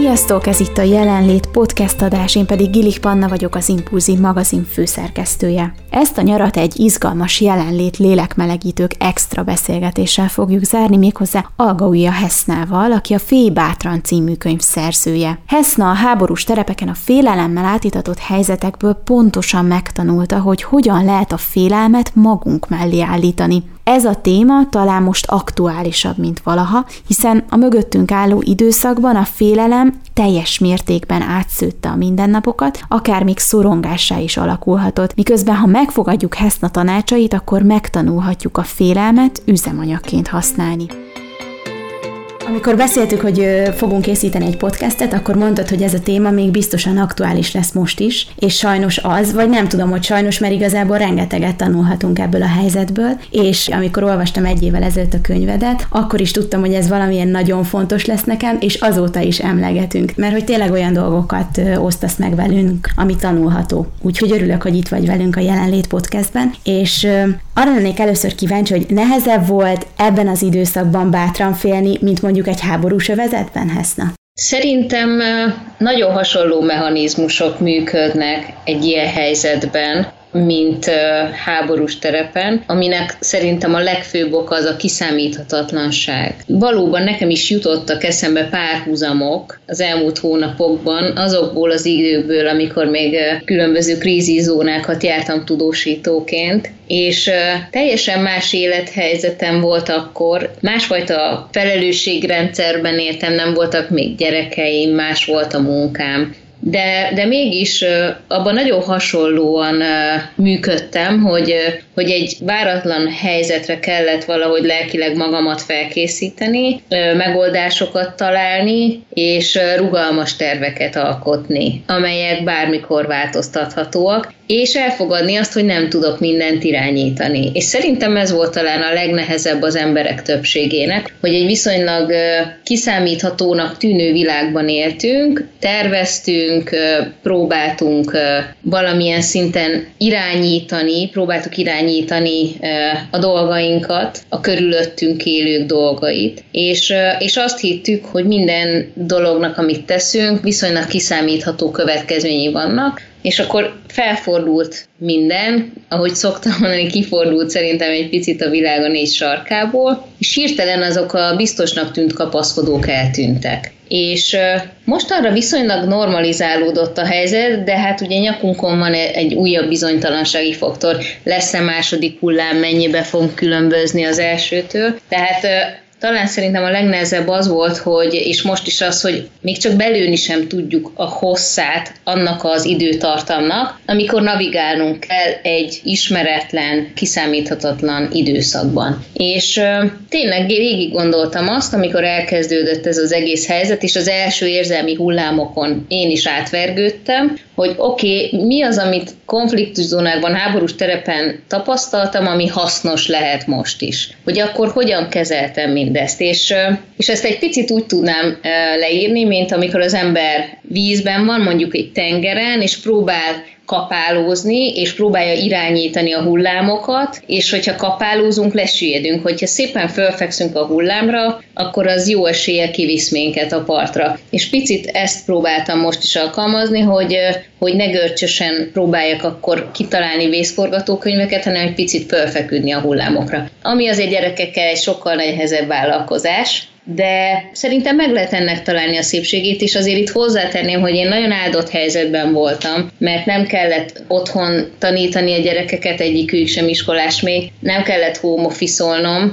Sziasztok, ez itt a Jelenlét podcast adás, én pedig Gilik Panna vagyok, az Impulzív magazin főszerkesztője. Ezt a nyarat egy izgalmas jelenlét lélekmelegítők extra beszélgetéssel fogjuk zárni méghozzá Algaúja Hesznával, aki a Féj Bátran című könyv szerzője. Heszna a háborús terepeken a félelemmel átitatott helyzetekből pontosan megtanulta, hogy hogyan lehet a félelmet magunk mellé állítani. Ez a téma talán most aktuálisabb, mint valaha, hiszen a mögöttünk álló időszakban a félelem teljes mértékben átszőtte a mindennapokat, akár még szorongássá is alakulhatott, miközben ha megfogadjuk Heszna tanácsait, akkor megtanulhatjuk a félelmet üzemanyagként használni. Amikor beszéltük, hogy fogunk készíteni egy podcastet, akkor mondtad, hogy ez a téma még biztosan aktuális lesz most is, és sajnos az, vagy nem tudom, hogy sajnos, mert igazából rengeteget tanulhatunk ebből a helyzetből, és amikor olvastam egy évvel ezelőtt a könyvedet, akkor is tudtam, hogy ez valamilyen nagyon fontos lesz nekem, és azóta is emlegetünk, mert hogy tényleg olyan dolgokat osztasz meg velünk, ami tanulható. Úgyhogy örülök, hogy itt vagy velünk a Jelenlét podcastben, és arra lennék először kíváncsi, hogy nehezebb volt ebben az időszakban bátran félni, mint mondjuk egy háborús övezetben, Heszna? Szerintem nagyon hasonló mechanizmusok működnek egy ilyen helyzetben, mint háborús terepen, aminek szerintem a legfőbb oka az a kiszámíthatatlanság. Valóban nekem is jutottak eszembe párhuzamok az elmúlt hónapokban, azokból az időkből, amikor még különböző krízizónákat jártam tudósítóként, és teljesen más élethelyzetem volt akkor, másfajta felelősségrendszerben éltem, nem voltak még gyerekeim, más volt a munkám, de, de mégis abban nagyon hasonlóan működtem, hogy, hogy egy váratlan helyzetre kellett valahogy lelkileg magamat felkészíteni, megoldásokat találni, és rugalmas terveket alkotni, amelyek bármikor változtathatóak, és elfogadni azt, hogy nem tudok mindent irányítani. És szerintem ez volt talán a legnehezebb az emberek többségének, hogy egy viszonylag kiszámíthatónak tűnő világban éltünk, terveztünk, próbáltunk valamilyen szinten irányítani, próbáltuk irányítani a dolgainkat, a körülöttünk élők dolgait, és, és azt hittük, hogy minden dolognak, amit teszünk, viszonylag kiszámítható következményei vannak, és akkor felfordult minden, ahogy szoktam mondani, kifordult szerintem egy picit a világ négy sarkából, és hirtelen azok a biztosnak tűnt kapaszkodók eltűntek. És most arra viszonylag normalizálódott a helyzet, de hát ugye nyakunkon van egy újabb bizonytalansági faktor, lesz-e második hullám, mennyibe fog különbözni az elsőtől. Tehát talán szerintem a legnehezebb az volt, hogy, és most is az, hogy még csak belőni sem tudjuk a hosszát annak az időtartamnak, amikor navigálnunk kell egy ismeretlen, kiszámíthatatlan időszakban. És tényleg végig gondoltam azt, amikor elkezdődött ez az egész helyzet, és az első érzelmi hullámokon én is átvergődtem, hogy oké, okay, mi az, amit konfliktuszónákban, háborús terepen tapasztaltam, ami hasznos lehet most is. Hogy akkor hogyan kezeltem mindezt. És, és ezt egy picit úgy tudnám leírni, mint amikor az ember vízben van, mondjuk egy tengeren, és próbál kapálózni, és próbálja irányítani a hullámokat, és hogyha kapálózunk, lesüllyedünk. Hogyha szépen fölfekszünk a hullámra, akkor az jó esélye kivisz minket a partra. És picit ezt próbáltam most is alkalmazni, hogy, hogy ne görcsösen próbáljak akkor kitalálni vészforgatókönyveket, hanem egy picit fölfeküdni a hullámokra. Ami azért gyerekekkel egy sokkal nehezebb vállalkozás, de szerintem meg lehet ennek találni a szépségét, és azért itt hozzátenném, hogy én nagyon áldott helyzetben voltam, mert nem kellett otthon tanítani a gyerekeket, egyikük sem iskolás még, nem kellett home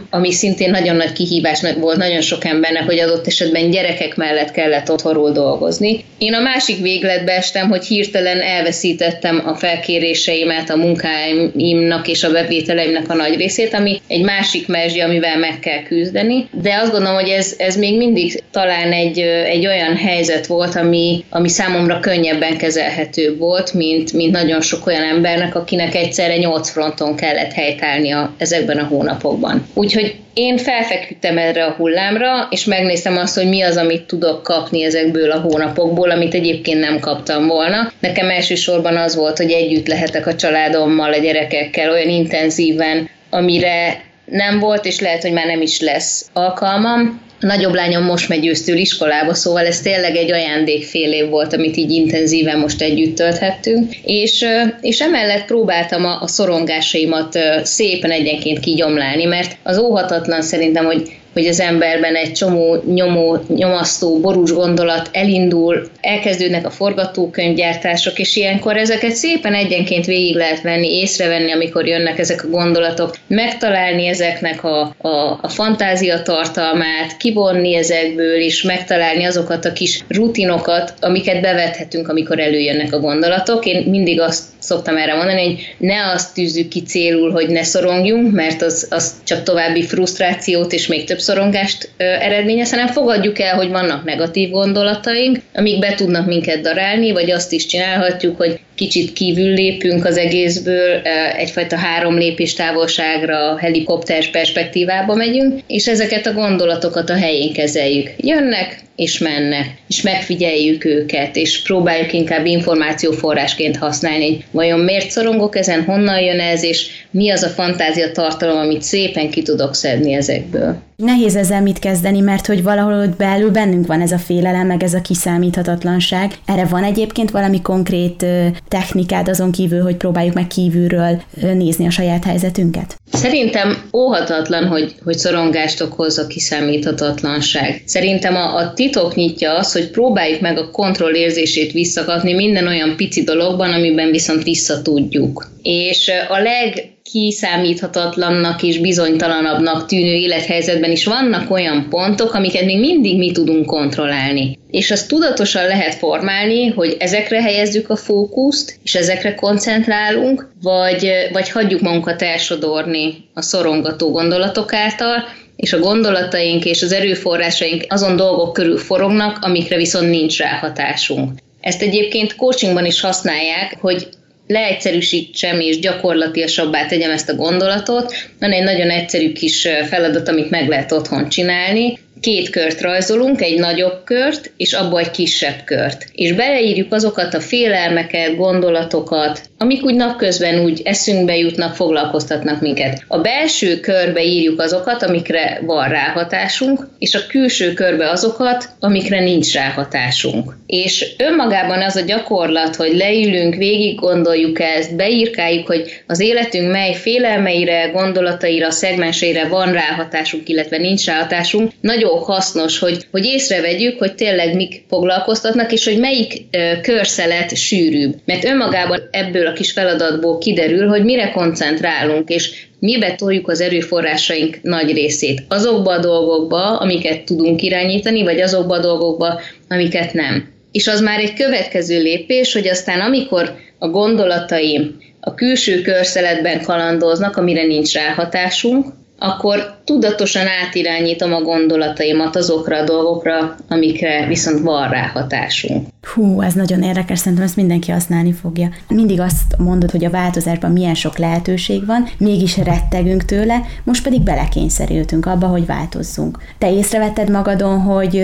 ami szintén nagyon nagy kihívás volt nagyon sok embernek, hogy adott esetben gyerekek mellett kellett otthonról dolgozni. Én a másik végletbe estem, hogy hirtelen elveszítettem a felkéréseimet, a munkáimnak és a bevételeimnek a nagy részét, ami egy másik mezsgy, amivel meg kell küzdeni, de azt gondolom, hogy ez, ez még mindig talán egy, egy olyan helyzet volt, ami, ami számomra könnyebben kezelhető volt, mint, mint nagyon sok olyan embernek, akinek egyszerre nyolc fronton kellett helytállnia ezekben a hónapokban. Úgyhogy én felfeküdtem erre a hullámra, és megnéztem azt, hogy mi az, amit tudok kapni ezekből a hónapokból, amit egyébként nem kaptam volna. Nekem elsősorban az volt, hogy együtt lehetek a családommal, a gyerekekkel, olyan intenzíven amire nem volt, és lehet, hogy már nem is lesz alkalmam. Nagyobb lányom most megy ősztől iskolába, szóval ez tényleg egy ajándék fél év volt, amit így intenzíven most együtt tölthettünk. És, és emellett próbáltam a, a szorongásaimat szépen egyenként kigyomlálni, mert az óhatatlan szerintem, hogy hogy az emberben egy csomó nyomó, nyomasztó, borús gondolat elindul, elkezdődnek a forgatókönyvgyártások, és ilyenkor ezeket szépen egyenként végig lehet venni, észrevenni, amikor jönnek ezek a gondolatok, megtalálni ezeknek a, a, a fantázia tartalmát, kivonni ezekből, és megtalálni azokat a kis rutinokat, amiket bevethetünk, amikor előjönnek a gondolatok. Én mindig azt szoktam erre mondani, hogy ne azt tűzzük ki célul, hogy ne szorongjunk, mert az, az csak további frusztrációt és még több szorongást eredményez, hanem fogadjuk el, hogy vannak negatív gondolataink, amik be tudnak minket darálni, vagy azt is csinálhatjuk, hogy kicsit kívül lépünk az egészből, egyfajta három lépés távolságra, helikopter perspektívába megyünk, és ezeket a gondolatokat a helyén kezeljük. Jönnek, és mennek, és megfigyeljük őket, és próbáljuk inkább információforrásként használni, hogy vajon miért szorongok ezen, honnan jön ez, és mi az a fantázia tartalom, amit szépen ki tudok szedni ezekből. Nehéz ezzel mit kezdeni, mert hogy valahol ott belül bennünk van ez a félelem, meg ez a kiszámíthatatlanság. Erre van egyébként valami konkrét technikád azon kívül, hogy próbáljuk meg kívülről nézni a saját helyzetünket? Szerintem óhatatlan, hogy, hogy szorongást okoz a kiszámíthatatlanság. Szerintem a, a titok nyitja az, hogy próbáljuk meg a kontroll érzését visszakapni minden olyan pici dologban, amiben viszont vissza tudjuk. És a leg kiszámíthatatlannak és bizonytalanabbnak tűnő élethelyzetben is vannak olyan pontok, amiket még mindig mi tudunk kontrollálni. És azt tudatosan lehet formálni, hogy ezekre helyezzük a fókuszt, és ezekre koncentrálunk, vagy, vagy hagyjuk magunkat elsodorni a szorongató gondolatok által, és a gondolataink és az erőforrásaink azon dolgok körül forognak, amikre viszont nincs ráhatásunk. Ezt egyébként coachingban is használják, hogy leegyszerűsítsem és gyakorlatiasabbá tegyem ezt a gondolatot. Van egy nagyon egyszerű kis feladat, amit meg lehet otthon csinálni, két kört rajzolunk, egy nagyobb kört, és abba egy kisebb kört. És beleírjuk azokat a félelmeket, gondolatokat, amik úgy napközben úgy eszünkbe jutnak, foglalkoztatnak minket. A belső körbe írjuk azokat, amikre van ráhatásunk, és a külső körbe azokat, amikre nincs ráhatásunk. És önmagában az a gyakorlat, hogy leülünk, végig gondoljuk ezt, beírkáljuk, hogy az életünk mely félelmeire, gondolataira, szegmenseire van ráhatásunk, illetve nincs ráhatásunk, nagyon hasznos, hogy, hogy észrevegyük, hogy tényleg mik foglalkoztatnak, és hogy melyik körszelet sűrűbb. Mert önmagában ebből a kis feladatból kiderül, hogy mire koncentrálunk, és mibe toljuk az erőforrásaink nagy részét. Azokba a dolgokba, amiket tudunk irányítani, vagy azokba a dolgokba, amiket nem. És az már egy következő lépés, hogy aztán amikor a gondolataim a külső körszeletben kalandoznak, amire nincs ráhatásunk, akkor tudatosan átirányítom a gondolataimat azokra a dolgokra, amikre viszont van rá hatásunk. Hú, ez nagyon érdekes, szerintem ezt mindenki használni fogja. Mindig azt mondod, hogy a változásban milyen sok lehetőség van, mégis rettegünk tőle, most pedig belekényszerültünk abba, hogy változzunk. Te észrevetted magadon, hogy,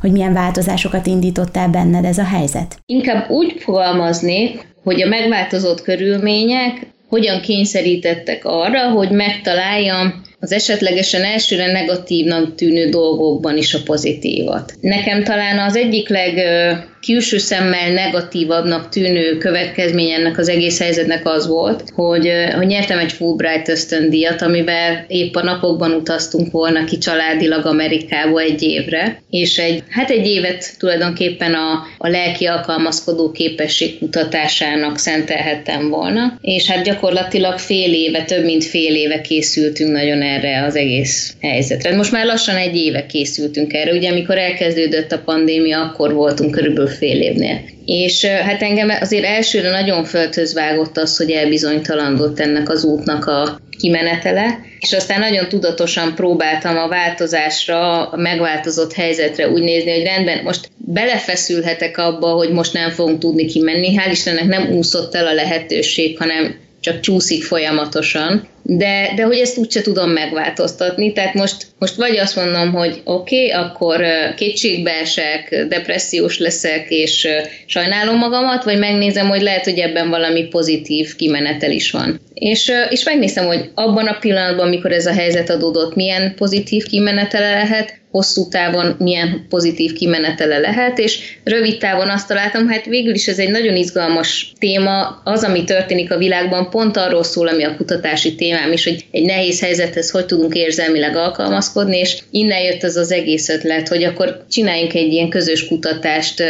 hogy milyen változásokat indítottál benned ez a helyzet? Inkább úgy fogalmaznék, hogy a megváltozott körülmények hogyan kényszerítettek arra, hogy megtaláljam az esetlegesen elsőre negatívnak tűnő dolgokban is a pozitívat. Nekem talán az egyik leg külső szemmel negatívabbnak tűnő következmény ennek az egész helyzetnek az volt, hogy, hogy nyertem egy Fulbright ösztöndíjat, amivel épp a napokban utaztunk volna ki családilag Amerikába egy évre, és egy, hát egy évet tulajdonképpen a, a lelki alkalmazkodó képesség kutatásának szentelhettem volna, és hát gyakorlatilag fél éve, több mint fél éve készültünk nagyon erre az egész helyzetre. Most már lassan egy éve készültünk erre, ugye amikor elkezdődött a pandémia, akkor voltunk körülbelül fél évnél. És hát engem azért elsőre nagyon földhöz vágott az, hogy elbizonytalandott ennek az útnak a kimenetele, és aztán nagyon tudatosan próbáltam a változásra, a megváltozott helyzetre úgy nézni, hogy rendben, most belefeszülhetek abba, hogy most nem fogunk tudni kimenni. Hál' Istennek nem úszott el a lehetőség, hanem csak csúszik folyamatosan, de, de hogy ezt úgyse tudom megváltoztatni, tehát most, most vagy azt mondom, hogy oké, okay, akkor kétségbeesek, depressziós leszek, és sajnálom magamat, vagy megnézem, hogy lehet, hogy ebben valami pozitív kimenetel is van. És, és megnézem, hogy abban a pillanatban, amikor ez a helyzet adódott, milyen pozitív kimenetele lehet, hosszú távon milyen pozitív kimenetele lehet, és rövid távon azt találtam, hát végül is ez egy nagyon izgalmas téma, az, ami történik a világban, pont arról szól, ami a kutatási témám is, hogy egy nehéz helyzethez hogy tudunk érzelmileg alkalmazkodni, és innen jött az az egész ötlet, hogy akkor csináljunk egy ilyen közös kutatást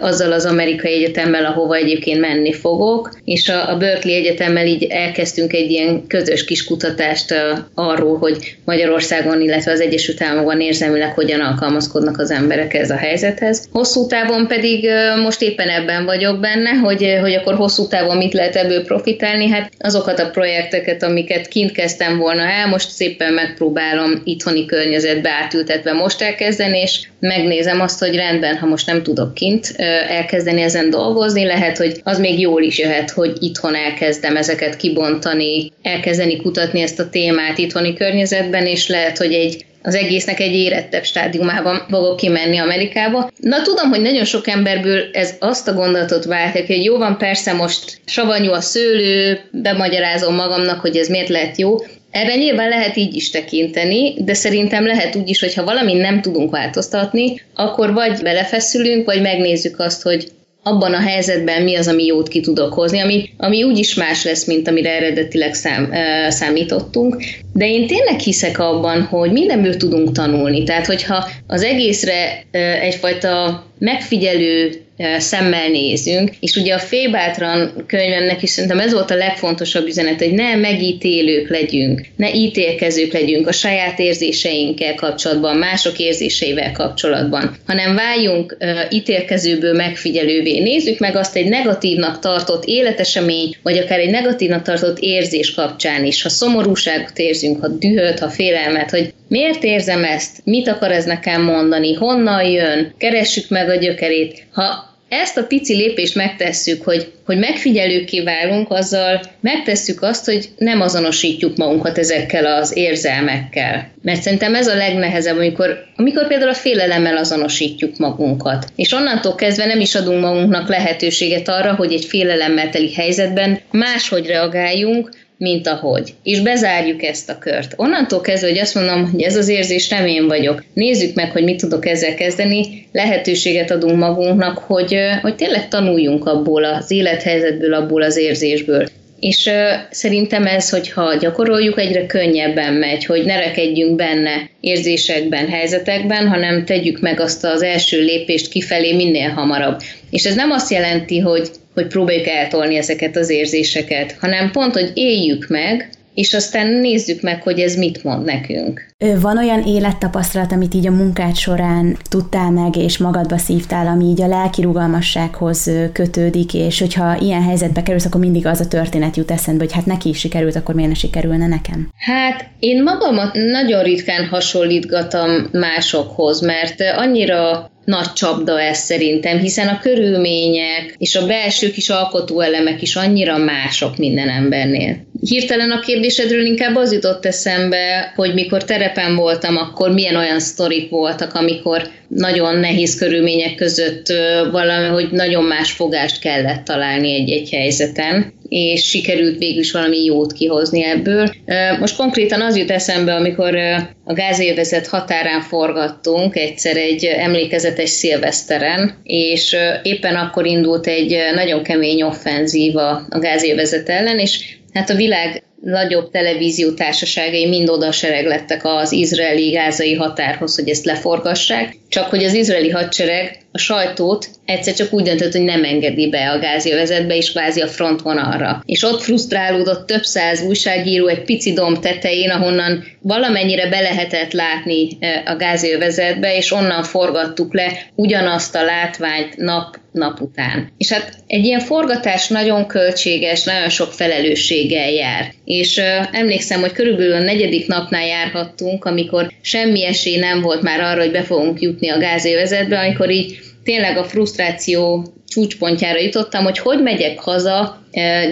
azzal az amerikai egyetemmel, ahova egyébként menni fogok, és a, Berkeley Egyetemmel így elkezdtünk egy ilyen közös kis kutatást arról, hogy Magyarországon, illetve az Egyesült Államokban érzelmi érzelmileg hogyan alkalmazkodnak az emberek ez a helyzethez. Hosszú távon pedig most éppen ebben vagyok benne, hogy, hogy akkor hosszú távon mit lehet ebből profitálni. Hát azokat a projekteket, amiket kint kezdtem volna el, most szépen megpróbálom itthoni környezetbe átültetve most elkezdeni, és megnézem azt, hogy rendben, ha most nem tudok kint elkezdeni ezen dolgozni, lehet, hogy az még jól is jöhet, hogy itthon elkezdem ezeket kibontani, elkezdeni kutatni ezt a témát itthoni környezetben, és lehet, hogy egy az egésznek egy érettebb stádiumában fogok kimenni Amerikába. Na tudom, hogy nagyon sok emberből ez azt a gondolatot váltja, hogy jó van, persze most savanyú a szőlő, bemagyarázom magamnak, hogy ez miért lehet jó, erre nyilván lehet így is tekinteni, de szerintem lehet úgy is, hogy ha valami nem tudunk változtatni, akkor vagy belefeszülünk, vagy megnézzük azt, hogy abban a helyzetben mi az, ami jót ki tudok hozni, ami, ami úgyis más lesz, mint amire eredetileg szám, számítottunk. De én tényleg hiszek abban, hogy mindenből tudunk tanulni. Tehát, hogyha az egészre egyfajta megfigyelő szemmel nézünk, és ugye a Fébátran könyvemnek is szerintem ez volt a legfontosabb üzenet, hogy ne megítélők legyünk, ne ítélkezők legyünk a saját érzéseinkkel kapcsolatban, mások érzéseivel kapcsolatban, hanem váljunk ítélkezőből megfigyelővé. Nézzük meg azt egy negatívnak tartott életesemény, vagy akár egy negatívnak tartott érzés kapcsán is. Ha szomorúságot érzünk, ha dühöt, ha félelmet, hogy miért érzem ezt, mit akar ez nekem mondani, honnan jön, keressük meg a gyökerét. Ha ezt a pici lépést megtesszük, hogy, hogy megfigyelőké válunk, azzal megtesszük azt, hogy nem azonosítjuk magunkat ezekkel az érzelmekkel. Mert szerintem ez a legnehezebb, amikor, amikor például a félelemmel azonosítjuk magunkat. És onnantól kezdve nem is adunk magunknak lehetőséget arra, hogy egy félelemmel teli helyzetben máshogy reagáljunk, mint ahogy. És bezárjuk ezt a kört. Onnantól kezdve, hogy azt mondom, hogy ez az érzés nem én vagyok. Nézzük meg, hogy mit tudok ezzel kezdeni. Lehetőséget adunk magunknak, hogy, hogy tényleg tanuljunk abból az élethelyzetből, abból az érzésből. És uh, szerintem ez, hogyha gyakoroljuk, egyre könnyebben megy, hogy ne rekedjünk benne érzésekben, helyzetekben, hanem tegyük meg azt az első lépést kifelé minél hamarabb. És ez nem azt jelenti, hogy hogy próbáljuk eltolni ezeket az érzéseket, hanem pont, hogy éljük meg, és aztán nézzük meg, hogy ez mit mond nekünk. Van olyan élettapasztalat, amit így a munkád során tudtál meg, és magadba szívtál, ami így a lelki rugalmassághoz kötődik, és hogyha ilyen helyzetbe kerülsz, akkor mindig az a történet jut eszedbe, hogy hát neki is sikerült, akkor miért ne sikerülne nekem? Hát én magamat nagyon ritkán hasonlítgatom másokhoz, mert annyira nagy csapda ez szerintem, hiszen a körülmények és a belső kis alkotóelemek is annyira mások minden embernél. Hirtelen a kérdésedről inkább az jutott eszembe, hogy mikor terepen voltam, akkor milyen olyan sztorik voltak, amikor nagyon nehéz körülmények között valahogy nagyon más fogást kellett találni egy-egy helyzeten és sikerült végül is valami jót kihozni ebből. Most konkrétan az jut eszembe, amikor a gázélvezet határán forgattunk egyszer egy emlékezetes szilveszteren, és éppen akkor indult egy nagyon kemény offenzíva a gázélvezet ellen, és hát a világ nagyobb televíziótársaságai mind oda sereglettek az izraeli-gázai határhoz, hogy ezt leforgassák, csak hogy az izraeli hadsereg a sajtót egyszer csak úgy döntött, hogy nem engedi be a gázjövezetbe, és kvázi a frontvonalra. És ott frusztrálódott több száz újságíró egy pici domb tetején, ahonnan valamennyire be lehetett látni e, a gázjövezetbe, és onnan forgattuk le ugyanazt a látványt nap nap után. És hát egy ilyen forgatás nagyon költséges, nagyon sok felelősséggel jár. És uh, emlékszem, hogy körülbelül a negyedik napnál járhattunk, amikor semmi esély nem volt már arra, hogy be fogunk jutni a gázévezetbe, amikor így tényleg a frusztráció csúcspontjára jutottam, hogy hogy megyek haza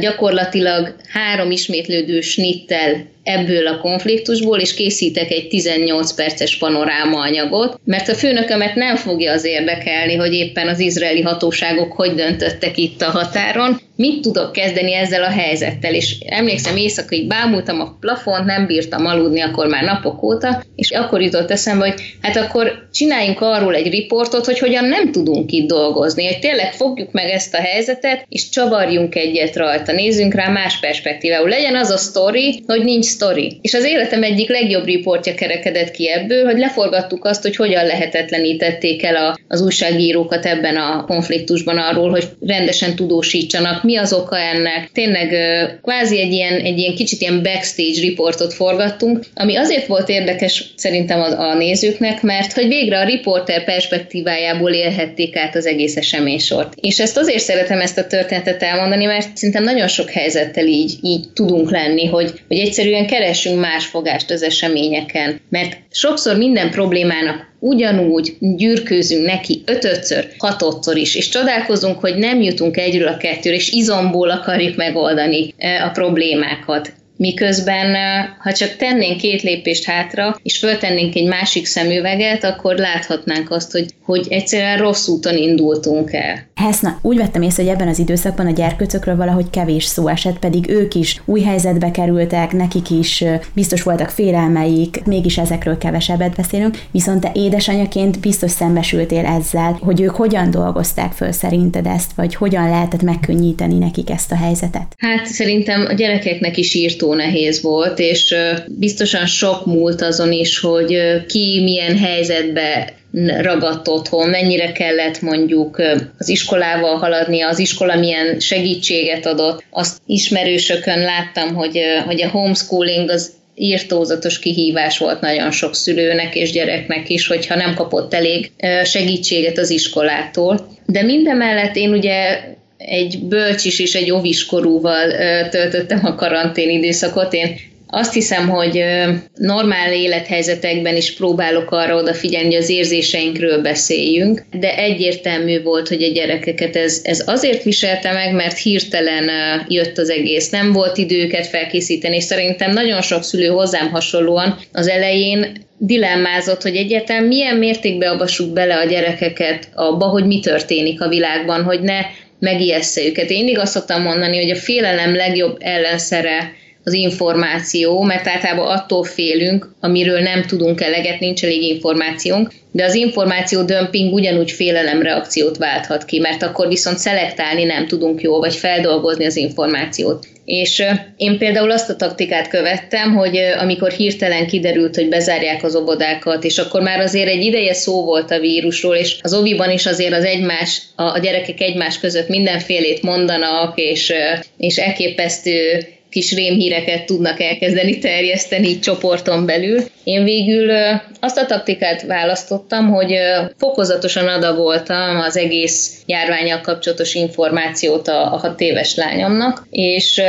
gyakorlatilag három ismétlődő snittel ebből a konfliktusból, és készítek egy 18 perces panoráma anyagot, mert a főnökömet nem fogja az érdekelni, hogy éppen az izraeli hatóságok hogy döntöttek itt a határon, mit tudok kezdeni ezzel a helyzettel, és emlékszem éjszaka így bámultam a plafont, nem bírtam aludni akkor már napok óta, és akkor jutott eszembe, hogy hát akkor csináljunk arról egy riportot, hogy hogyan nem tudunk itt dolgozni, hogy tényleg fogjuk meg ezt a helyzetet, és csavarjunk egyet rajta, nézzünk rá más perspektívául. Legyen az a sztori, hogy nincs sztori. És az életem egyik legjobb riportja kerekedett ki ebből, hogy leforgattuk azt, hogy hogyan lehetetlenítették el a, az újságírókat ebben a konfliktusban arról, hogy rendesen tudósítsanak, mi az oka ennek. Tényleg kvázi egy ilyen, egy ilyen kicsit ilyen backstage riportot forgattunk, ami azért volt érdekes szerintem a, a nézőknek, mert hogy végre a riporter perspektívájából élhették át az egész eseménysort. És ezt azért szeretem ezt a történetet elmondani, mert szerintem nagyon sok helyzettel így, így tudunk lenni, hogy, hogy egyszerűen keresünk más fogást az eseményeken. Mert sokszor minden problémának ugyanúgy gyűrkőzünk neki ötötször, hatodszor is, és csodálkozunk, hogy nem jutunk egyről a kettőre, és izomból akarjuk megoldani e, a problémákat miközben ha csak tennénk két lépést hátra, és föltennénk egy másik szemüveget, akkor láthatnánk azt, hogy, hogy egyszerűen rossz úton indultunk el. Heszna, úgy vettem észre, hogy ebben az időszakban a gyerkőcökről valahogy kevés szó esett, pedig ők is új helyzetbe kerültek, nekik is biztos voltak félelmeik, mégis ezekről kevesebbet beszélünk, viszont te édesanyaként biztos szembesültél ezzel, hogy ők hogyan dolgozták föl szerinted ezt, vagy hogyan lehetett megkönnyíteni nekik ezt a helyzetet? Hát szerintem a gyerekeknek is írtó nehéz volt, és biztosan sok múlt azon is, hogy ki milyen helyzetbe ragadt otthon, mennyire kellett mondjuk az iskolával haladni, az iskola milyen segítséget adott. Azt ismerősökön láttam, hogy, hogy a homeschooling az írtózatos kihívás volt nagyon sok szülőnek és gyereknek is, hogyha nem kapott elég segítséget az iskolától. De mindemellett én ugye egy bölcsis és egy oviskorúval töltöttem a karantén időszakot. Én azt hiszem, hogy normál élethelyzetekben is próbálok arra odafigyelni, hogy az érzéseinkről beszéljünk, de egyértelmű volt, hogy a gyerekeket ez, ez azért viselte meg, mert hirtelen jött az egész. Nem volt időket felkészíteni, és szerintem nagyon sok szülő hozzám hasonlóan az elején dilemmázott, hogy egyáltalán milyen mértékben avassuk bele a gyerekeket abba, hogy mi történik a világban, hogy ne megijessze őket. Én mindig azt szoktam mondani, hogy a félelem legjobb ellenszere az információ, mert általában attól félünk, amiről nem tudunk eleget, nincs elég információnk, de az információ dömping ugyanúgy félelemreakciót válthat ki, mert akkor viszont szelektálni nem tudunk jól, vagy feldolgozni az információt. És én például azt a taktikát követtem, hogy amikor hirtelen kiderült, hogy bezárják az obodákat, és akkor már azért egy ideje szó volt a vírusról, és az oviban is azért az egymás, a gyerekek egymás között mindenfélét mondanak, és, és elképesztő kis rémhíreket tudnak elkezdeni terjeszteni csoporton belül. Én végül azt a taktikát választottam, hogy fokozatosan adagoltam az egész járványal kapcsolatos információt a, a hat éves lányomnak, és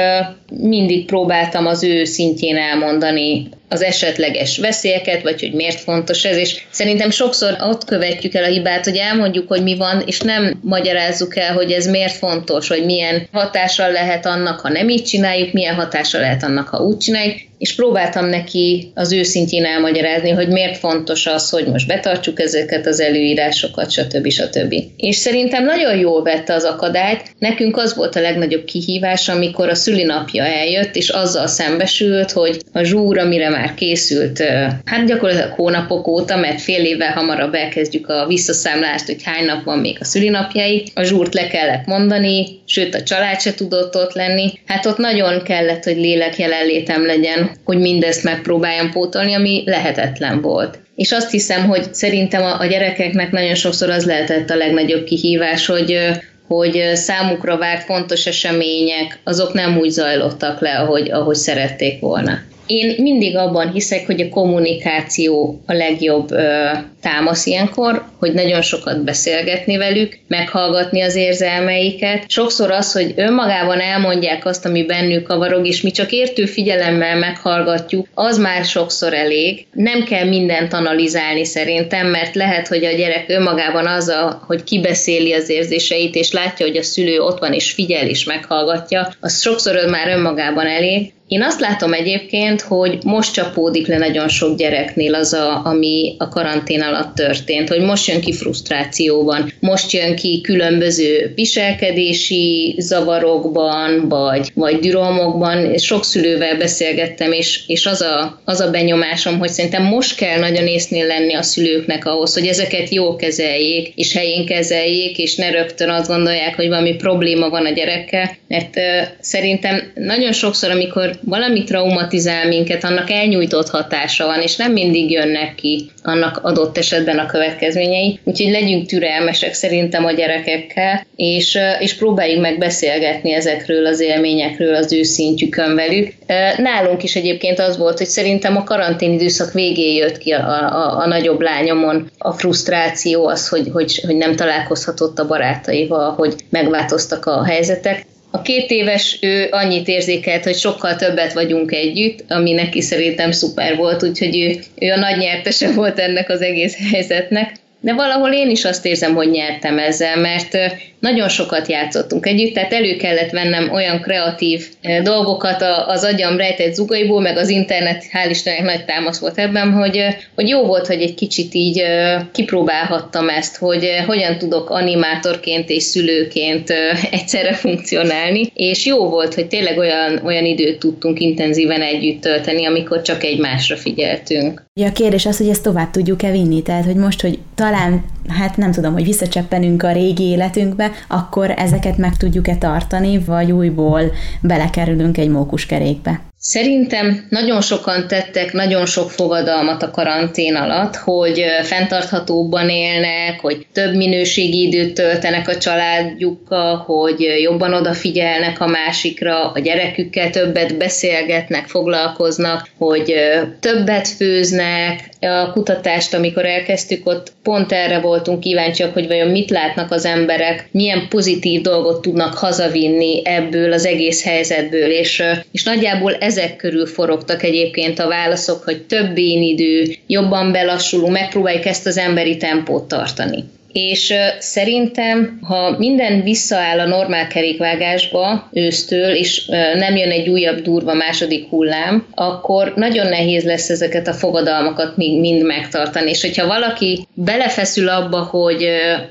mindig próbáltam az ő szintjén elmondani az esetleges veszélyeket, vagy hogy miért fontos ez, és szerintem sokszor ott követjük el a hibát, hogy elmondjuk, hogy mi van, és nem magyarázzuk el, hogy ez miért fontos, hogy milyen hatással lehet annak, ha nem így csináljuk, milyen hatással lehet annak, ha úgy csináljuk, és próbáltam neki az őszintén elmagyarázni, hogy miért fontos az, hogy most betartsuk ezeket az előírásokat, stb. stb. És szerintem nagyon jól vette az akadályt. Nekünk az volt a legnagyobb kihívás, amikor a szülinapja eljött, és azzal szembesült, hogy a zsúr, amire már készült, hát gyakorlatilag hónapok óta, mert fél évvel hamarabb elkezdjük a visszaszámlást, hogy hány nap van még a szülinapjai, a zsúrt le kellett mondani, sőt a család se tudott ott lenni. Hát ott nagyon kellett, hogy lélek jelenlétem legyen, hogy mindezt megpróbáljam pótolni, ami lehetetlen volt. És azt hiszem, hogy szerintem a gyerekeknek nagyon sokszor az lehetett a legnagyobb kihívás, hogy hogy számukra várt fontos események, azok nem úgy zajlottak le, ahogy, ahogy szerették volna. Én mindig abban hiszek, hogy a kommunikáció a legjobb ö, támasz ilyenkor, hogy nagyon sokat beszélgetni velük, meghallgatni az érzelmeiket. Sokszor az, hogy önmagában elmondják azt, ami bennük kavarog, és mi csak értő figyelemmel meghallgatjuk, az már sokszor elég. Nem kell mindent analizálni szerintem, mert lehet, hogy a gyerek önmagában az, a, hogy kibeszéli az érzéseit, és látja, hogy a szülő ott van és figyel és meghallgatja, az sokszor már önmagában elég, én azt látom egyébként, hogy most csapódik le nagyon sok gyereknél az, a, ami a karantén alatt történt, hogy most jön ki frusztrációban, most jön ki különböző viselkedési zavarokban, vagy, vagy dürolmokban. Sok szülővel beszélgettem, és, és az, a, az a benyomásom, hogy szerintem most kell nagyon észnél lenni a szülőknek ahhoz, hogy ezeket jól kezeljék, és helyén kezeljék, és ne rögtön azt gondolják, hogy valami probléma van a gyerekkel, mert uh, szerintem nagyon sokszor, amikor valami traumatizál minket, annak elnyújtott hatása van, és nem mindig jönnek ki annak adott esetben a következményei. Úgyhogy legyünk türelmesek szerintem a gyerekekkel, és, és próbáljuk meg beszélgetni ezekről az élményekről az ő szintjükön velük. Nálunk is egyébként az volt, hogy szerintem a karantén időszak végén jött ki a, a, a nagyobb lányomon a frusztráció, az, hogy, hogy, hogy nem találkozhatott a barátaival, hogy megváltoztak a helyzetek. A két éves ő annyit érzékelt, hogy sokkal többet vagyunk együtt, ami neki szerintem szuper volt, úgyhogy ő, ő a nagy nyertese volt ennek az egész helyzetnek. De valahol én is azt érzem, hogy nyertem ezzel, mert nagyon sokat játszottunk együtt, tehát elő kellett vennem olyan kreatív dolgokat az agyam rejtett zugaiból, meg az internet, hál' Istennek nagy támasz volt ebben, hogy, hogy jó volt, hogy egy kicsit így kipróbálhattam ezt, hogy hogyan tudok animátorként és szülőként egyszerre funkcionálni, és jó volt, hogy tényleg olyan, olyan időt tudtunk intenzíven együtt tölteni, amikor csak egymásra figyeltünk. Ja, a kérdés az, hogy ezt tovább tudjuk-e vinni, tehát hogy most, hogy talán, hát nem tudom, hogy visszacseppenünk a régi életünkbe, akkor ezeket meg tudjuk-e tartani, vagy újból belekerülünk egy mókuskerékbe? Szerintem nagyon sokan tettek nagyon sok fogadalmat a karantén alatt, hogy fenntarthatóbban élnek, hogy több minőségi időt töltenek a családjukkal, hogy jobban odafigyelnek a másikra, a gyerekükkel többet beszélgetnek, foglalkoznak, hogy többet főznek. A kutatást, amikor elkezdtük, ott pont erre voltunk kíváncsiak, hogy vajon mit látnak az emberek, milyen pozitív dolgot tudnak hazavinni ebből az egész helyzetből, és, és nagyjából ezek körül forogtak egyébként a válaszok, hogy több én idő, jobban belassulunk, megpróbáljuk ezt az emberi tempót tartani. És szerintem, ha minden visszaáll a normál kerékvágásba ősztől, és nem jön egy újabb durva második hullám, akkor nagyon nehéz lesz ezeket a fogadalmakat mind megtartani. És hogyha valaki belefeszül abba, hogy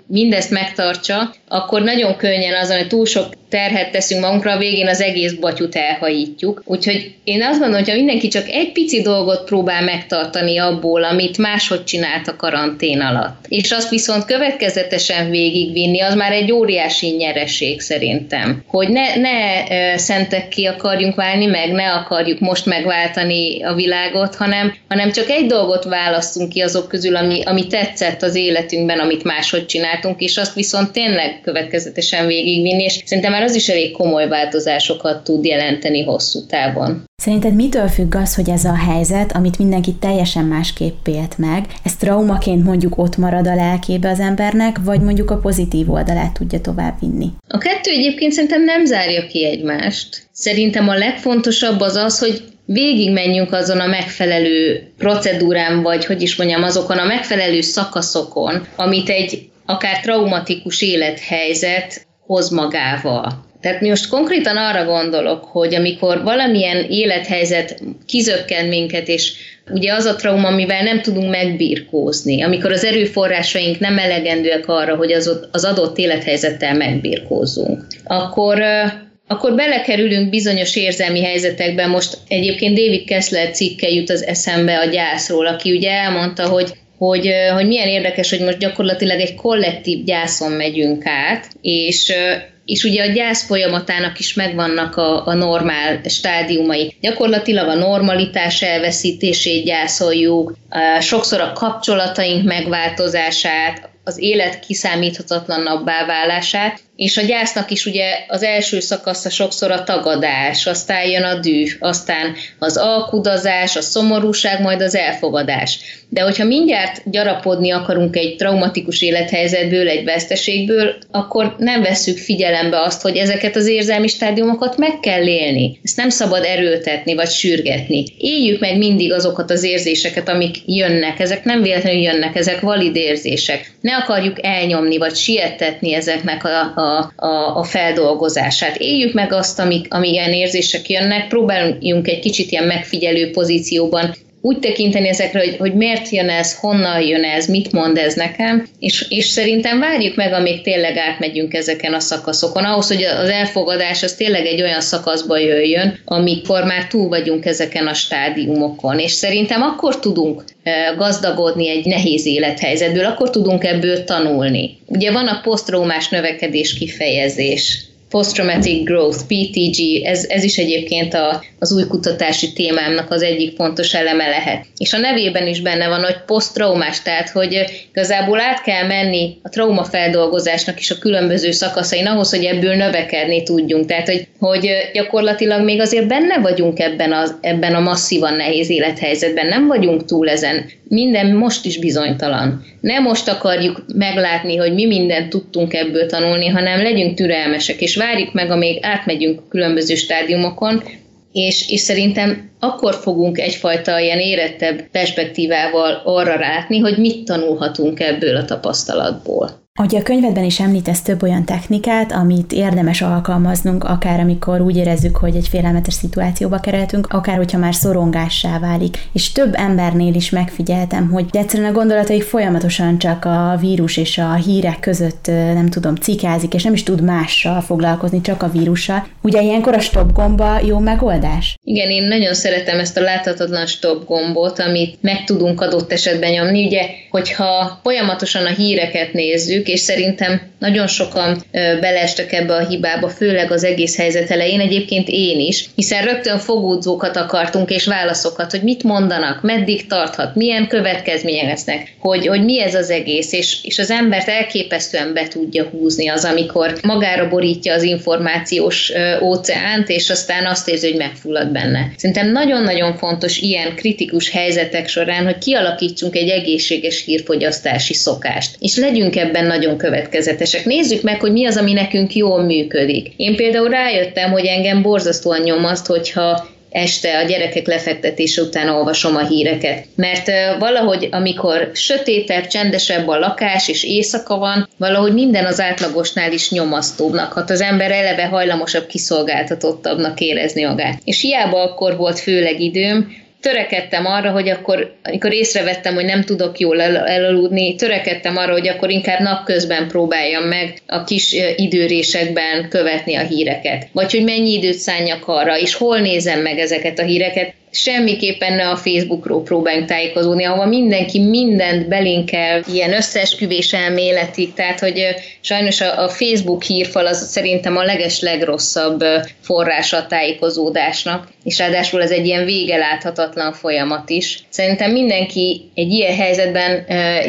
mindezt megtartsa, akkor nagyon könnyen azon, hogy túl sok terhet teszünk magunkra, a végén az egész batyut elhajítjuk. Úgyhogy én azt gondolom, hogy ha mindenki csak egy pici dolgot próbál megtartani abból, amit máshogy csinált a karantén alatt, és azt viszont következetesen végigvinni, az már egy óriási nyereség szerintem. Hogy ne, ne szentek ki akarjunk válni, meg ne akarjuk most megváltani a világot, hanem, hanem csak egy dolgot választunk ki azok közül, ami, ami tetszett az életünkben, amit máshogy csináltunk, és azt viszont tényleg következetesen végigvinni, és szerintem már az is elég komoly változásokat tud jelenteni hosszú távon. Szerinted mitől függ az, hogy ez a helyzet, amit mindenki teljesen másképp élt meg, ez traumaként mondjuk ott marad a lelkébe az embernek, vagy mondjuk a pozitív oldalát tudja tovább vinni? A kettő egyébként szerintem nem zárja ki egymást. Szerintem a legfontosabb az az, hogy végigmenjünk azon a megfelelő procedúrán, vagy hogy is mondjam, azokon a megfelelő szakaszokon, amit egy akár traumatikus élethelyzet hoz magával. Tehát most konkrétan arra gondolok, hogy amikor valamilyen élethelyzet kizökken minket, és ugye az a trauma, amivel nem tudunk megbirkózni, amikor az erőforrásaink nem elegendőek arra, hogy az, az adott élethelyzettel megbirkózzunk, akkor akkor belekerülünk bizonyos érzelmi helyzetekbe. Most egyébként David Kessler cikke jut az eszembe a gyászról, aki ugye elmondta, hogy hogy, hogy milyen érdekes, hogy most gyakorlatilag egy kollektív gyászon megyünk át, és és ugye a gyász folyamatának is megvannak a, a normál stádiumai. Gyakorlatilag a normalitás elveszítését gyászoljuk, sokszor a kapcsolataink megváltozását, az élet kiszámíthatatlanabbá válását, és a gyásznak is ugye az első szakasza sokszor a tagadás, aztán jön a düh, aztán az alkudazás, a szomorúság, majd az elfogadás. De hogyha mindjárt gyarapodni akarunk egy traumatikus élethelyzetből, egy veszteségből, akkor nem vesszük figyelembe azt, hogy ezeket az érzelmi stádiumokat meg kell élni. Ezt nem szabad erőltetni vagy sürgetni. Éljük meg mindig azokat az érzéseket, amik jönnek. Ezek nem véletlenül jönnek, ezek valid érzések. Ne akarjuk elnyomni vagy sietetni ezeknek a, a a, a, feldolgozását. Éljük meg azt, amik, amilyen érzések jönnek, próbáljunk egy kicsit ilyen megfigyelő pozícióban úgy tekinteni ezekre, hogy, hogy miért jön ez, honnan jön ez, mit mond ez nekem, és, és szerintem várjuk meg, amíg tényleg átmegyünk ezeken a szakaszokon, ahhoz, hogy az elfogadás az tényleg egy olyan szakaszba jöjjön, amikor már túl vagyunk ezeken a stádiumokon, és szerintem akkor tudunk eh, gazdagodni egy nehéz élethelyzetből, akkor tudunk ebből tanulni. Ugye van a posztraumás növekedés kifejezés, Post-Traumatic Growth, PTG, ez, ez is egyébként a, az új kutatási témámnak az egyik fontos eleme lehet. És a nevében is benne van, hogy posztraumás, tehát hogy igazából át kell menni a traumafeldolgozásnak is a különböző szakaszain ahhoz, hogy ebből növekedni tudjunk. Tehát, hogy, hogy gyakorlatilag még azért benne vagyunk ebben a, ebben a masszívan nehéz élethelyzetben, nem vagyunk túl ezen. Minden most is bizonytalan. Nem most akarjuk meglátni, hogy mi mindent tudtunk ebből tanulni, hanem legyünk türelmesek, és várjuk meg, amíg átmegyünk különböző stádiumokon, és, és szerintem akkor fogunk egyfajta ilyen érettebb perspektívával arra rátni, hogy mit tanulhatunk ebből a tapasztalatból. Ugye a könyvedben is említesz több olyan technikát, amit érdemes alkalmaznunk, akár amikor úgy érezzük, hogy egy félelmetes szituációba kerültünk, akár hogyha már szorongássá válik. És több embernél is megfigyeltem, hogy egyszerűen a gondolatai folyamatosan csak a vírus és a hírek között, nem tudom, cikázik, és nem is tud mással foglalkozni, csak a vírussal. Ugye ilyenkor a stop gomba jó megoldás? Igen, én nagyon szeretem ezt a láthatatlan stop gombot, amit meg tudunk adott esetben nyomni. Ugye, hogyha folyamatosan a híreket nézzük, és szerintem nagyon sokan beleestek ebbe a hibába, főleg az egész helyzet elején, egyébként én is, hiszen rögtön fogódzókat akartunk és válaszokat, hogy mit mondanak, meddig tarthat, milyen következmények lesznek, hogy, hogy mi ez az egész, és, és az embert elképesztően be tudja húzni az, amikor magára borítja az információs óceánt, és aztán azt érzi, hogy megfullad benne. Szerintem nagyon-nagyon fontos ilyen kritikus helyzetek során, hogy kialakítsunk egy egészséges hírfogyasztási szokást, és legyünk ebben nagyon következetesek. Nézzük meg, hogy mi az, ami nekünk jól működik. Én például rájöttem, hogy engem borzasztóan nyomaszt, hogyha este a gyerekek lefektetése után olvasom a híreket. Mert valahogy, amikor sötétebb, csendesebb a lakás és éjszaka van, valahogy minden az átlagosnál is nyomasztóbbnak hat. Az ember eleve hajlamosabb, kiszolgáltatottabbnak érezni magát. És hiába akkor volt főleg időm, törekedtem arra, hogy akkor, amikor észrevettem, hogy nem tudok jól el- elaludni, törekedtem arra, hogy akkor inkább napközben próbáljam meg a kis időrésekben követni a híreket. Vagy hogy mennyi időt szálljak arra, és hol nézem meg ezeket a híreket, semmiképpen ne a Facebookról próbáljunk tájékozódni, ahova mindenki mindent belinkel, ilyen összeesküvés elméletig, tehát hogy sajnos a Facebook hírfal az szerintem a leges legrosszabb forrása a tájékozódásnak, és ráadásul ez egy ilyen vége láthatatlan folyamat is. Szerintem mindenki egy ilyen helyzetben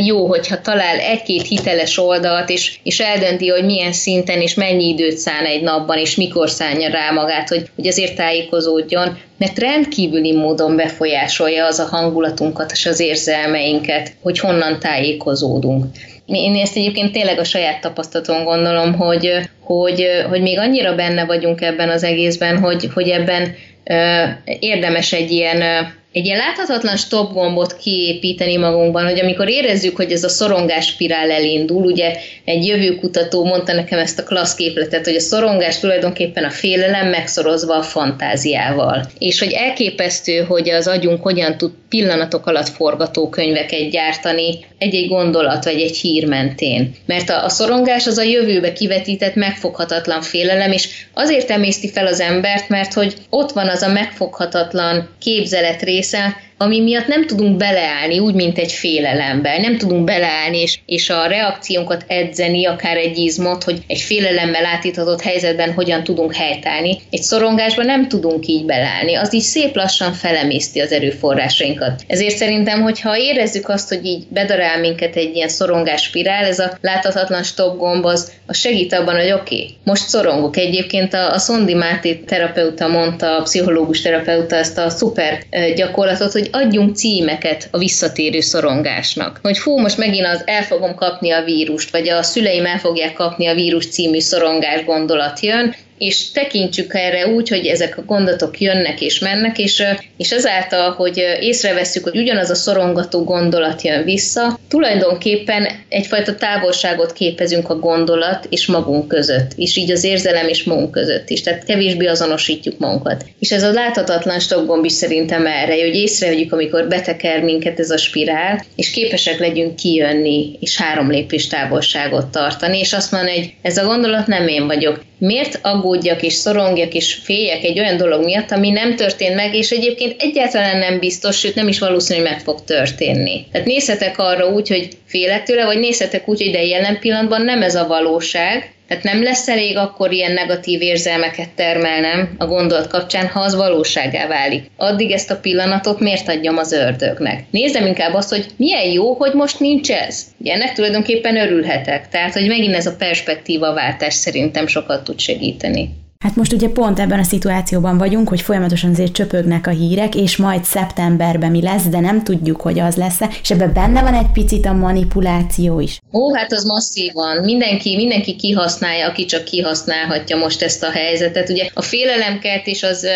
jó, hogyha talál egy-két hiteles oldalt, és, és eldönti, hogy milyen szinten és mennyi időt szán egy napban, és mikor szánja rá magát, hogy, hogy azért tájékozódjon, mert rendkívüli módon befolyásolja az a hangulatunkat és az érzelmeinket, hogy honnan tájékozódunk. Én ezt egyébként tényleg a saját tapasztalaton gondolom, hogy, hogy, hogy még annyira benne vagyunk ebben az egészben, hogy, hogy ebben érdemes egy ilyen egy ilyen láthatatlan stop gombot kiépíteni magunkban, hogy amikor érezzük, hogy ez a szorongás spirál elindul, ugye egy jövőkutató mondta nekem ezt a klassz képletet, hogy a szorongás tulajdonképpen a félelem megszorozva a fantáziával. És hogy elképesztő, hogy az agyunk hogyan tud pillanatok alatt forgatókönyveket gyártani egy-egy gondolat vagy egy hír mentén. Mert a, a szorongás az a jövőbe kivetített megfoghatatlan félelem, és azért emészti fel az embert, mert hogy ott van az a megfoghatatlan képzelet Lisa ami miatt nem tudunk beleállni, úgy, mint egy félelemben. Nem tudunk beleállni, és, és a reakciónkat edzeni, akár egy izmot, hogy egy félelemmel átíthatott helyzetben hogyan tudunk helytállni. Egy szorongásban nem tudunk így beleállni. Az így szép lassan felemészti az erőforrásainkat. Ezért szerintem, hogyha érezzük azt, hogy így bedarál minket egy ilyen szorongás spirál, ez a láthatatlan stop gomb, az, az segít abban, hogy oké, okay, most szorongok. Egyébként a, a Szondi Máté terapeuta mondta, a pszichológus terapeuta ezt a szuper gyakorlatot, hogy adjunk címeket a visszatérő szorongásnak. Hogy fú, most megint az el fogom kapni a vírust, vagy a szüleim el fogják kapni a vírus című szorongás gondolat jön, és tekintsük erre úgy, hogy ezek a gondolatok jönnek és mennek, és, és ezáltal, hogy észreveszünk, hogy ugyanaz a szorongató gondolat jön vissza, tulajdonképpen egyfajta távolságot képezünk a gondolat és magunk között, és így az érzelem és magunk között is, tehát kevésbé azonosítjuk magunkat. És ez a láthatatlan stokgomb is szerintem erre, hogy észrevegyük, amikor beteker minket ez a spirál, és képesek legyünk kijönni, és három lépés távolságot tartani, és azt mondani, hogy ez a gondolat nem én vagyok. Miért aggódjak és szorongjak és féljek egy olyan dolog miatt, ami nem történt meg, és egyébként egyáltalán nem biztos, sőt nem is valószínű, hogy meg fog történni. Tehát nézhetek arra úgy, hogy félek tőle, vagy nézhetek úgy, hogy de jelen pillanatban nem ez a valóság, tehát nem lesz elég akkor ilyen negatív érzelmeket termelnem a gondolat kapcsán, ha az valóságá válik. Addig ezt a pillanatot miért adjam az ördögnek? Nézzem inkább azt, hogy milyen jó, hogy most nincs ez. Ugye ennek tulajdonképpen örülhetek. Tehát, hogy megint ez a perspektíva váltás szerintem sokat tud segíteni. Hát most ugye pont ebben a szituációban vagyunk, hogy folyamatosan azért csöpögnek a hírek, és majd szeptemberben mi lesz, de nem tudjuk, hogy az lesz és ebben benne van egy picit a manipuláció is. Ó, hát az masszívan. Mindenki, mindenki kihasználja, aki csak kihasználhatja most ezt a helyzetet. Ugye a félelemkeltés az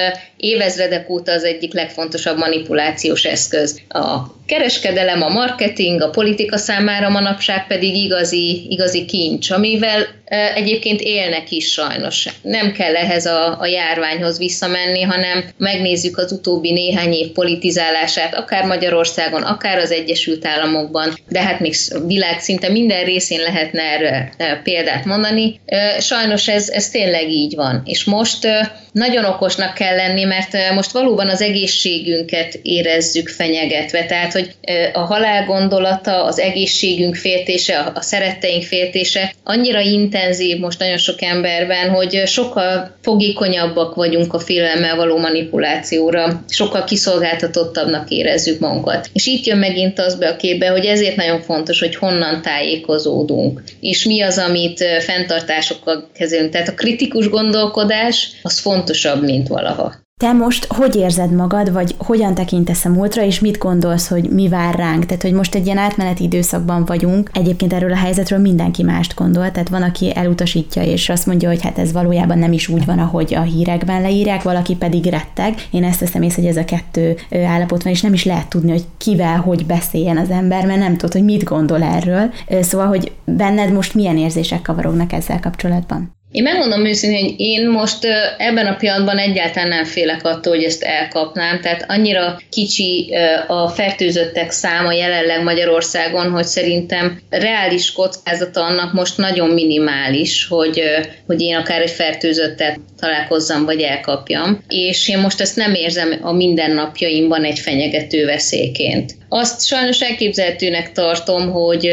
évezredek óta az egyik legfontosabb manipulációs eszköz. A kereskedelem, a marketing, a politika számára manapság pedig igazi, igazi kincs, amivel egyébként élnek is sajnos. Nem kell ehhez a, a járványhoz visszamenni, hanem megnézzük az utóbbi néhány év politizálását, akár Magyarországon, akár az Egyesült Államokban, de hát még világ szinte minden részén lehetne erre példát mondani. Sajnos ez, ez tényleg így van. És most nagyon okosnak kell lenni, mert most valóban az egészségünket érezzük fenyegetve. Tehát, hogy a halál gondolata, az egészségünk féltése, a szeretteink féltése annyira intenzív most nagyon sok emberben, hogy sokkal fogékonyabbak vagyunk a félelemmel való manipulációra, sokkal kiszolgáltatottabbnak érezzük magunkat. És itt jön megint az be a képbe, hogy ezért nagyon fontos, hogy honnan tájékozódunk, és mi az, amit fenntartásokkal kezelünk. Tehát a kritikus gondolkodás az fontosabb, mint valaha. Te most hogy érzed magad, vagy hogyan tekintesz a múltra, és mit gondolsz, hogy mi vár ránk? Tehát, hogy most egy ilyen átmeneti időszakban vagyunk, egyébként erről a helyzetről mindenki mást gondol, tehát van, aki elutasítja, és azt mondja, hogy hát ez valójában nem is úgy van, ahogy a hírekben leírják, valaki pedig retteg. Én ezt teszem észre, hogy ez a kettő állapot van, és nem is lehet tudni, hogy kivel, hogy beszéljen az ember, mert nem tudod, hogy mit gondol erről. Szóval, hogy benned most milyen érzések kavarognak ezzel kapcsolatban? Én megmondom őszintén, hogy én most ebben a pillanatban egyáltalán nem félek attól, hogy ezt elkapnám, tehát annyira kicsi a fertőzöttek száma jelenleg Magyarországon, hogy szerintem reális kockázata annak most nagyon minimális, hogy, hogy én akár egy fertőzöttet találkozzam vagy elkapjam. És én most ezt nem érzem a mindennapjaimban egy fenyegető veszélyként. Azt sajnos elképzelhetőnek tartom, hogy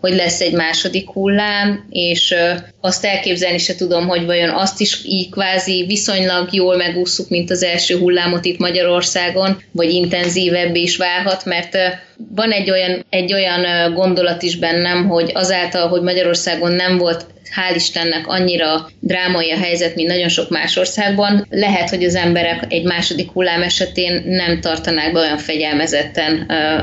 hogy lesz egy második hullám, és azt elképzelni se tudom, hogy vajon azt is így kvázi viszonylag jól megúszuk, mint az első hullámot itt Magyarországon, vagy intenzívebb is válhat, mert van egy olyan, egy olyan gondolat is bennem, hogy azáltal, hogy Magyarországon nem volt hál' Istennek annyira drámai a helyzet, mint nagyon sok más országban, lehet, hogy az emberek egy második hullám esetén nem tartanák be olyan fegyelmezetten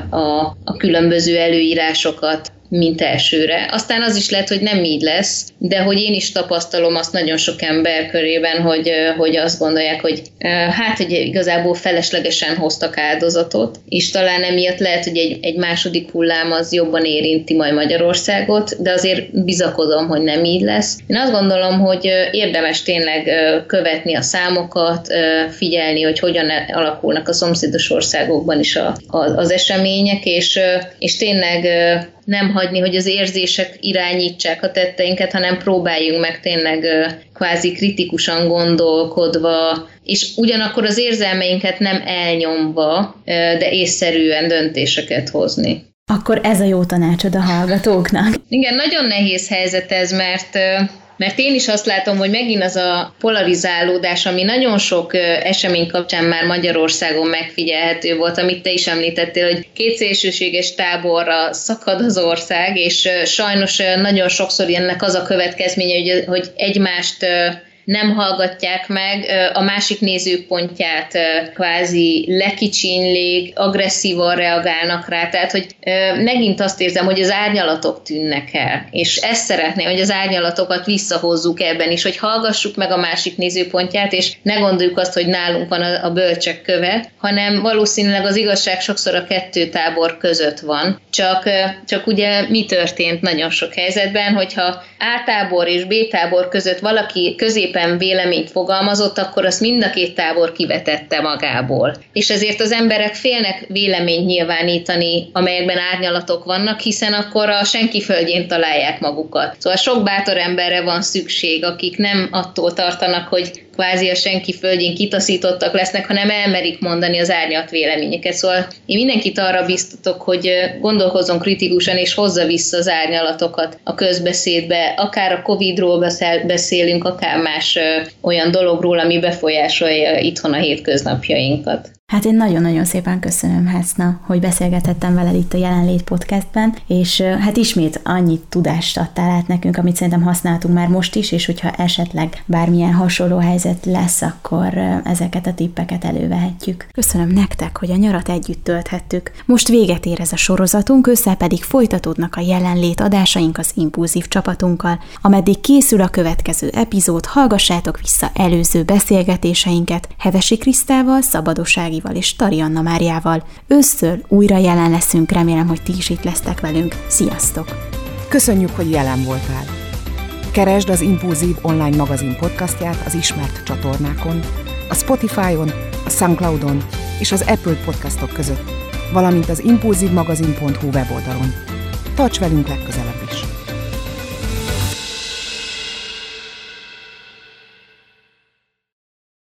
a, a különböző előírásokat, mint elsőre. Aztán az is lehet, hogy nem így lesz, de hogy én is tapasztalom azt nagyon sok ember körében, hogy, hogy azt gondolják, hogy hát, hogy igazából feleslegesen hoztak áldozatot, és talán emiatt lehet, hogy egy, egy második hullám az jobban érinti majd Magyarországot, de azért bizakodom, hogy nem így lesz. Én azt gondolom, hogy érdemes tényleg követni a számokat, figyelni, hogy hogyan alakulnak a szomszédos országokban is a, az események, és, és tényleg nem hagyni, hogy az érzések irányítsák a tetteinket, hanem próbáljunk meg tényleg kvázi kritikusan gondolkodva, és ugyanakkor az érzelmeinket nem elnyomva, de észszerűen döntéseket hozni. Akkor ez a jó tanácsod a hallgatóknak. Igen, nagyon nehéz helyzet ez, mert mert én is azt látom, hogy megint az a polarizálódás, ami nagyon sok esemény kapcsán már Magyarországon megfigyelhető volt, amit te is említettél, hogy két szélsőséges táborra szakad az ország, és sajnos nagyon sokszor ennek az a következménye, hogy, egymást nem hallgatják meg a másik nézőpontját, kvázi lekicsinlik, agresszívan reagálnak rá, tehát hogy megint azt érzem, hogy az árnyalatok tűnnek el, és ezt szeretné, hogy az árnyalatokat visszahozzuk ebben is, hogy hallgassuk meg a másik nézőpontját, és ne gondoljuk azt, hogy nálunk van a bölcsek köve, hanem valószínűleg az igazság sokszor a kettő tábor között van. Csak, csak ugye mi történt nagyon sok helyzetben, hogyha A tábor és B tábor között valaki középen véleményt fogalmazott, akkor azt mind a két tábor kivetette magából. És ezért az emberek félnek véleményt nyilvánítani, amelyekben árnyalatok vannak, hiszen akkor a senki földjén találják magukat. Szóval sok bátor emberre van szükség, akik nem attól tartanak, hogy kvázi a senki földjén kitaszítottak lesznek, hanem elmerik mondani az árnyat véleményeket. Szóval én mindenkit arra biztatok, hogy gondolkozzon kritikusan és hozza vissza az árnyalatokat a közbeszédbe, akár a Covid-ról beszélünk, akár más olyan dologról, ami befolyásolja itthon a hétköznapjainkat. Hát én nagyon-nagyon szépen köszönöm, Hászna, hogy beszélgetettem veled itt a Jelenlét podcastben, és hát ismét annyit tudást adtál át nekünk, amit szerintem használtunk már most is, és hogyha esetleg bármilyen hasonló helyzet lesz, akkor ezeket a tippeket elővehetjük. Köszönöm nektek, hogy a nyarat együtt tölthettük. Most véget ér ez a sorozatunk, össze pedig folytatódnak a Jelenlét adásaink az Impulzív csapatunkkal. Ameddig készül a következő epizód, hallgassátok vissza előző beszélgetéseinket Hevesi Krisztával, Szabadossági Ágival és Tarianna Máriával. Ősztől újra jelen leszünk, remélem, hogy ti is itt lesztek velünk. Sziasztok! Köszönjük, hogy jelen voltál! Keresd az Impulzív online magazin podcastját az ismert csatornákon, a Spotify-on, a Soundcloud-on és az Apple podcastok között, valamint az impulzívmagazin.hu weboldalon. Tarts velünk legközelebb is!